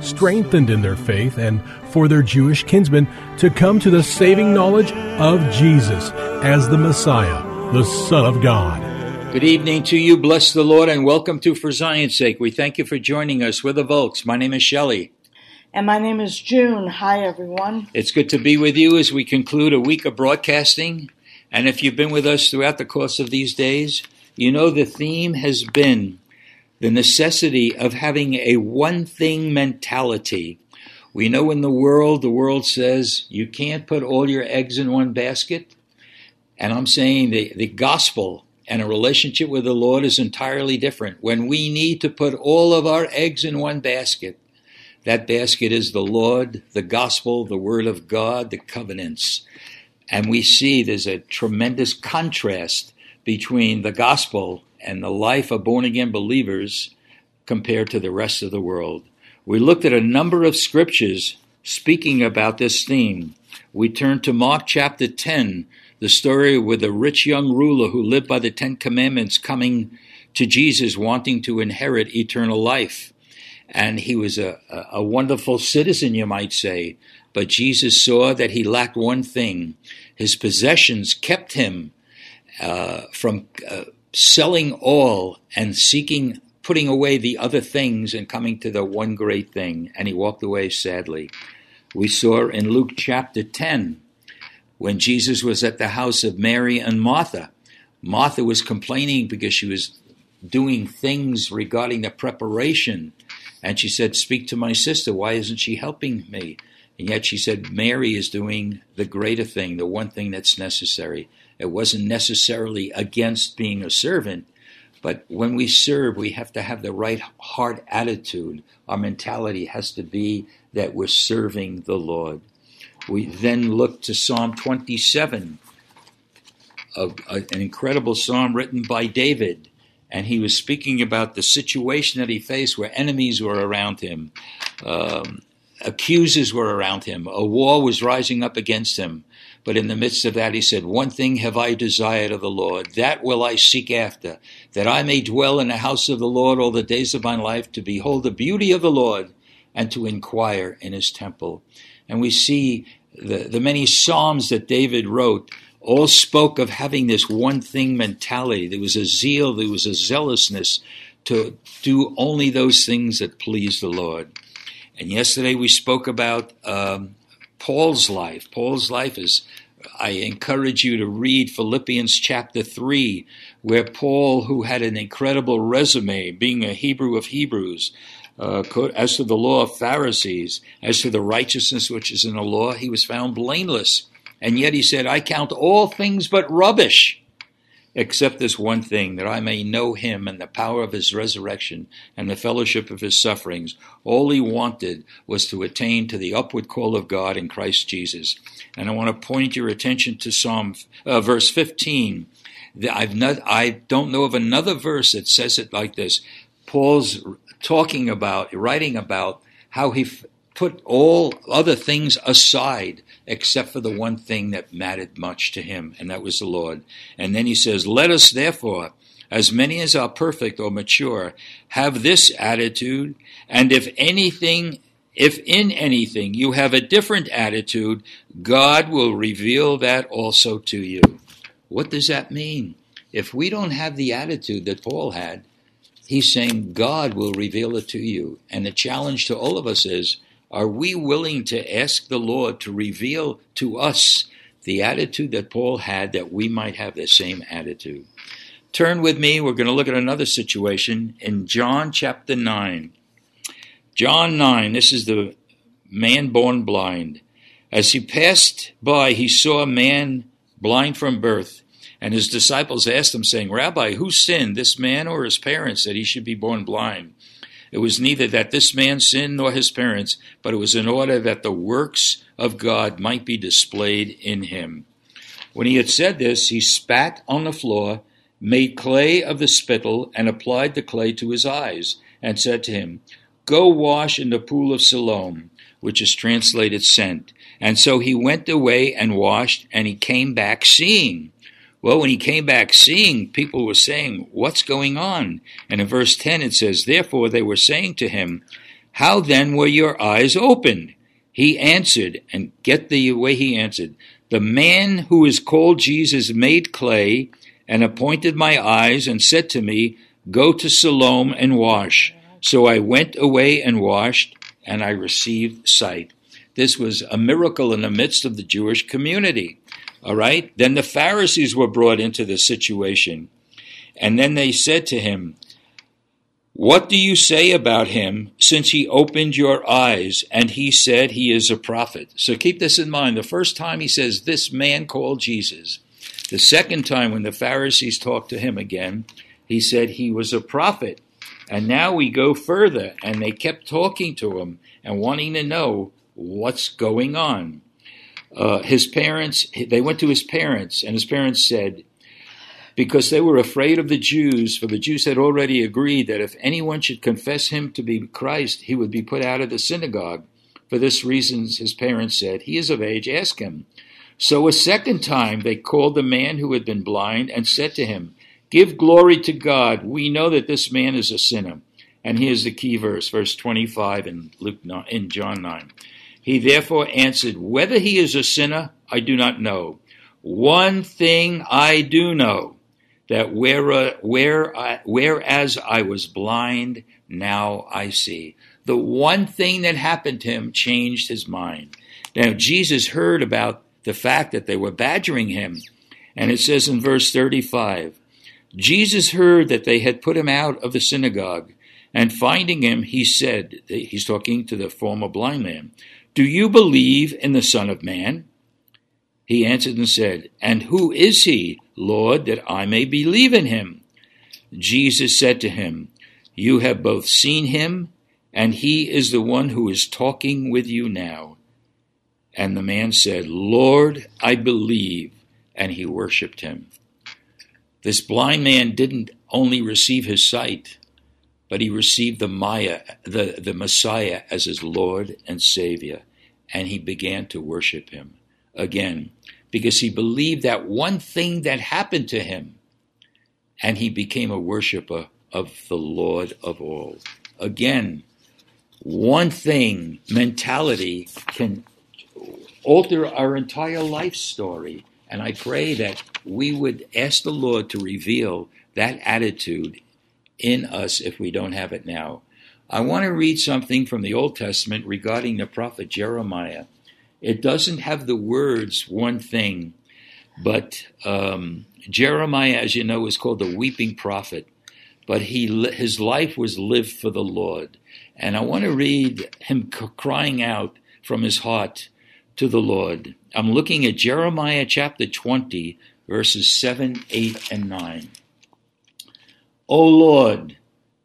strengthened in their faith and for their Jewish kinsmen to come to the saving knowledge of Jesus as the Messiah, the Son of God. Good evening to you. Bless the Lord and welcome to For Zion's Sake. We thank you for joining us. We're the Volks. My name is Shelley. And my name is June. Hi, everyone. It's good to be with you as we conclude a week of broadcasting. And if you've been with us throughout the course of these days, you know the theme has been the necessity of having a one thing mentality. We know in the world, the world says you can't put all your eggs in one basket. And I'm saying the, the gospel and a relationship with the Lord is entirely different. When we need to put all of our eggs in one basket, that basket is the Lord, the gospel, the word of God, the covenants. And we see there's a tremendous contrast between the gospel and the life of born again believers compared to the rest of the world. We looked at a number of scriptures speaking about this theme. We turned to Mark chapter 10, the story with a rich young ruler who lived by the Ten Commandments coming to Jesus wanting to inherit eternal life. And he was a, a wonderful citizen, you might say. But Jesus saw that he lacked one thing. His possessions kept him uh, from uh, selling all and seeking, putting away the other things and coming to the one great thing. And he walked away sadly. We saw in Luke chapter 10 when Jesus was at the house of Mary and Martha. Martha was complaining because she was doing things regarding the preparation. And she said, Speak to my sister. Why isn't she helping me? And yet she said, Mary is doing the greater thing, the one thing that's necessary. It wasn't necessarily against being a servant, but when we serve, we have to have the right heart attitude. Our mentality has to be that we're serving the Lord. We then look to Psalm 27, a, a, an incredible psalm written by David. And he was speaking about the situation that he faced where enemies were around him, um, accusers were around him, a war was rising up against him. But in the midst of that, he said, One thing have I desired of the Lord, that will I seek after, that I may dwell in the house of the Lord all the days of my life, to behold the beauty of the Lord and to inquire in his temple. And we see the, the many Psalms that David wrote all spoke of having this one thing mentality. There was a zeal, there was a zealousness to do only those things that please the Lord. And yesterday we spoke about um, Paul's life. Paul's life is, I encourage you to read Philippians chapter 3, where Paul, who had an incredible resume, being a Hebrew of Hebrews, uh, as to the law of Pharisees, as to the righteousness which is in the law, he was found blameless. And yet he said, I count all things but rubbish except this one thing, that I may know him and the power of his resurrection and the fellowship of his sufferings. All he wanted was to attain to the upward call of God in Christ Jesus. And I want to point your attention to Psalm uh, verse 15. I've not, I don't know of another verse that says it like this. Paul's talking about, writing about how he put all other things aside except for the one thing that mattered much to him, and that was the Lord. And then he says, Let us therefore, as many as are perfect or mature, have this attitude, and if anything, if in anything you have a different attitude, God will reveal that also to you. What does that mean? If we don't have the attitude that Paul had, he's saying God will reveal it to you. And the challenge to all of us is, Are we willing to ask the Lord to reveal to us the attitude that Paul had that we might have the same attitude? Turn with me, we're going to look at another situation in John chapter 9. John 9, this is the man born blind. As he passed by, he saw a man blind from birth. And his disciples asked him, saying, Rabbi, who sinned, this man or his parents, that he should be born blind? It was neither that this man sinned nor his parents, but it was in order that the works of God might be displayed in him. When he had said this, he spat on the floor, made clay of the spittle, and applied the clay to his eyes, and said to him, Go wash in the pool of Siloam, which is translated sent. And so he went away and washed, and he came back seeing. Well, when he came back seeing, people were saying, What's going on? And in verse 10 it says, Therefore they were saying to him, How then were your eyes opened? He answered, and get the way he answered, The man who is called Jesus made clay and appointed my eyes and said to me, Go to Siloam and wash. So I went away and washed, and I received sight. This was a miracle in the midst of the Jewish community. All right? Then the Pharisees were brought into the situation. And then they said to him, What do you say about him since he opened your eyes? And he said he is a prophet. So keep this in mind. The first time he says, This man called Jesus. The second time when the Pharisees talked to him again, he said he was a prophet. And now we go further, and they kept talking to him and wanting to know what's going on. Uh, his parents, they went to his parents, and his parents said, because they were afraid of the Jews, for the Jews had already agreed that if anyone should confess him to be Christ, he would be put out of the synagogue. For this reason, his parents said, He is of age, ask him. So a second time they called the man who had been blind and said to him, Give glory to God. We know that this man is a sinner. And here's the key verse, verse 25 in Luke 9, in John 9. He therefore answered, Whether he is a sinner, I do not know. One thing I do know, that where, uh, where I, whereas I was blind, now I see. The one thing that happened to him changed his mind. Now, Jesus heard about the fact that they were badgering him. And it says in verse 35 Jesus heard that they had put him out of the synagogue. And finding him, he said, He's talking to the former blind man, do you believe in the Son of Man? He answered and said, And who is he, Lord, that I may believe in him? Jesus said to him, You have both seen him, and he is the one who is talking with you now. And the man said, Lord, I believe, and he worshipped him. This blind man didn't only receive his sight, but he received the Maya, the, the Messiah as his Lord and Savior and he began to worship him again because he believed that one thing that happened to him and he became a worshiper of the Lord of all. Again, one thing, mentality, can alter our entire life story. And I pray that we would ask the Lord to reveal that attitude in us if we don't have it now. I want to read something from the Old Testament regarding the prophet Jeremiah. It doesn't have the words one thing, but um, Jeremiah, as you know, is called the weeping prophet. But he his life was lived for the Lord, and I want to read him crying out from his heart to the Lord. I'm looking at Jeremiah chapter 20, verses 7, 8, and 9. O Lord,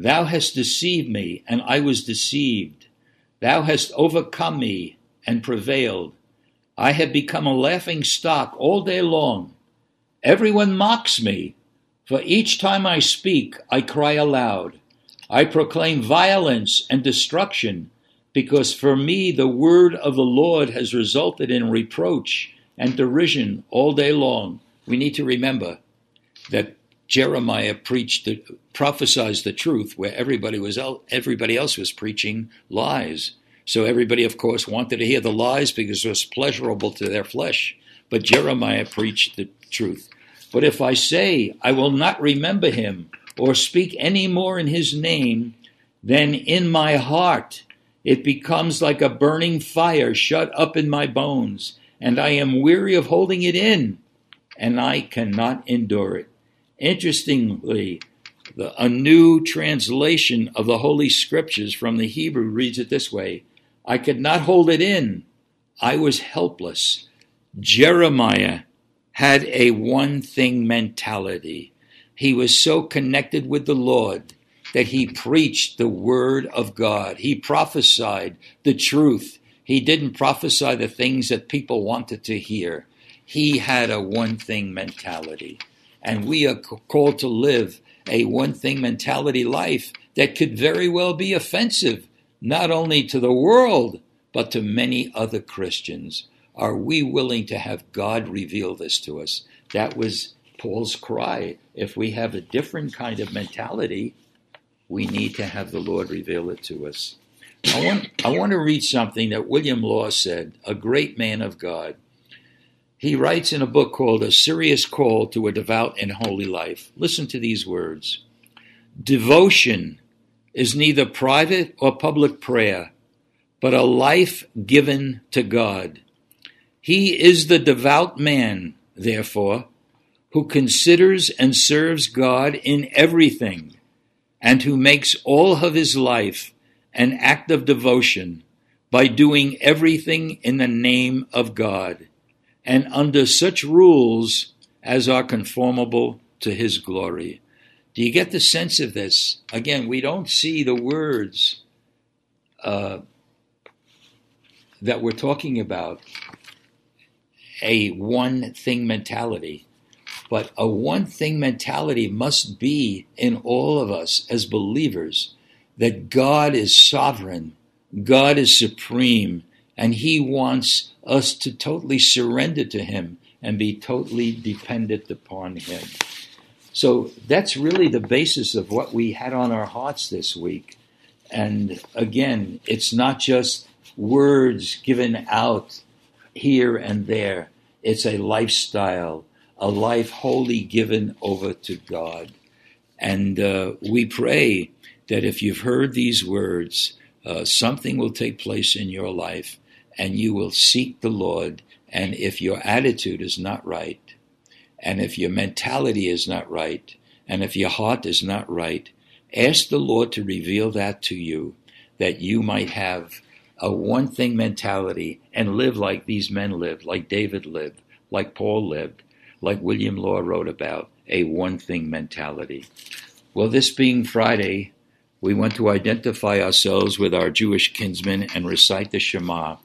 Thou hast deceived me, and I was deceived. Thou hast overcome me and prevailed. I have become a laughing stock all day long. Everyone mocks me, for each time I speak, I cry aloud. I proclaim violence and destruction, because for me the word of the Lord has resulted in reproach and derision all day long. We need to remember that Jeremiah preached the, prophesied the truth where everybody was everybody else was preaching lies. So everybody, of course, wanted to hear the lies because it was pleasurable to their flesh. But Jeremiah preached the truth. But if I say, I will not remember him or speak any more in his name, then in my heart It becomes like a burning fire shut up in my bones, and I am weary of holding it in, and I cannot endure it. Interestingly, the, a new translation of the Holy Scriptures from the Hebrew reads it this way I could not hold it in. I was helpless. Jeremiah had a one thing mentality. He was so connected with the Lord that he preached the word of God. He prophesied the truth. He didn't prophesy the things that people wanted to hear. He had a one thing mentality. And we are called to live a one thing mentality life that could very well be offensive, not only to the world, but to many other Christians. Are we willing to have God reveal this to us? That was Paul's cry. If we have a different kind of mentality, we need to have the Lord reveal it to us. I want, I want to read something that William Law said, a great man of God. He writes in a book called A Serious Call to a Devout and Holy Life. Listen to these words Devotion is neither private or public prayer, but a life given to God. He is the devout man, therefore, who considers and serves God in everything, and who makes all of his life an act of devotion by doing everything in the name of God and under such rules as are conformable to his glory. Do you get the sense of this? Again, we don't see the words uh, that we're talking about a one thing mentality. But a one thing mentality must be in all of us as believers that God is sovereign, God is supreme, and He wants us to totally surrender to Him and be totally dependent upon Him. So that's really the basis of what we had on our hearts this week. And again, it's not just words given out here and there. It's a lifestyle, a life wholly given over to God. And uh, we pray that if you've heard these words, uh, something will take place in your life and you will seek the Lord. And if your attitude is not right, and if your mentality is not right, and if your heart is not right, ask the Lord to reveal that to you, that you might have a one thing mentality and live like these men lived, like David lived, like Paul lived, like William Law wrote about, a one thing mentality. Well, this being Friday, we want to identify ourselves with our Jewish kinsmen and recite the Shema.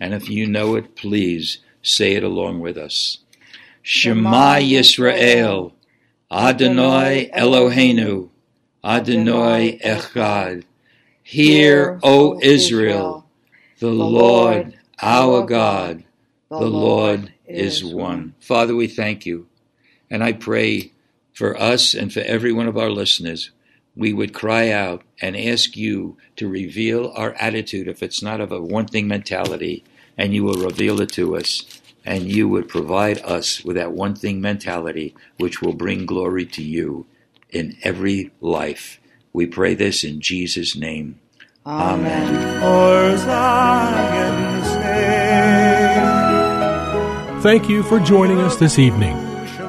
And if you know it, please say it along with us. Shema Yisrael, Adonai Eloheinu, Adonai Echad. Hear, O Israel, the Lord our God, the Lord is one. Father, we thank you. And I pray for us and for every one of our listeners, we would cry out and ask you to reveal our attitude if it's not of a one thing mentality, and you will reveal it to us. And you would provide us with that one thing mentality, which will bring glory to you in every life. We pray this in Jesus' name. Amen. Thank you for joining us this evening.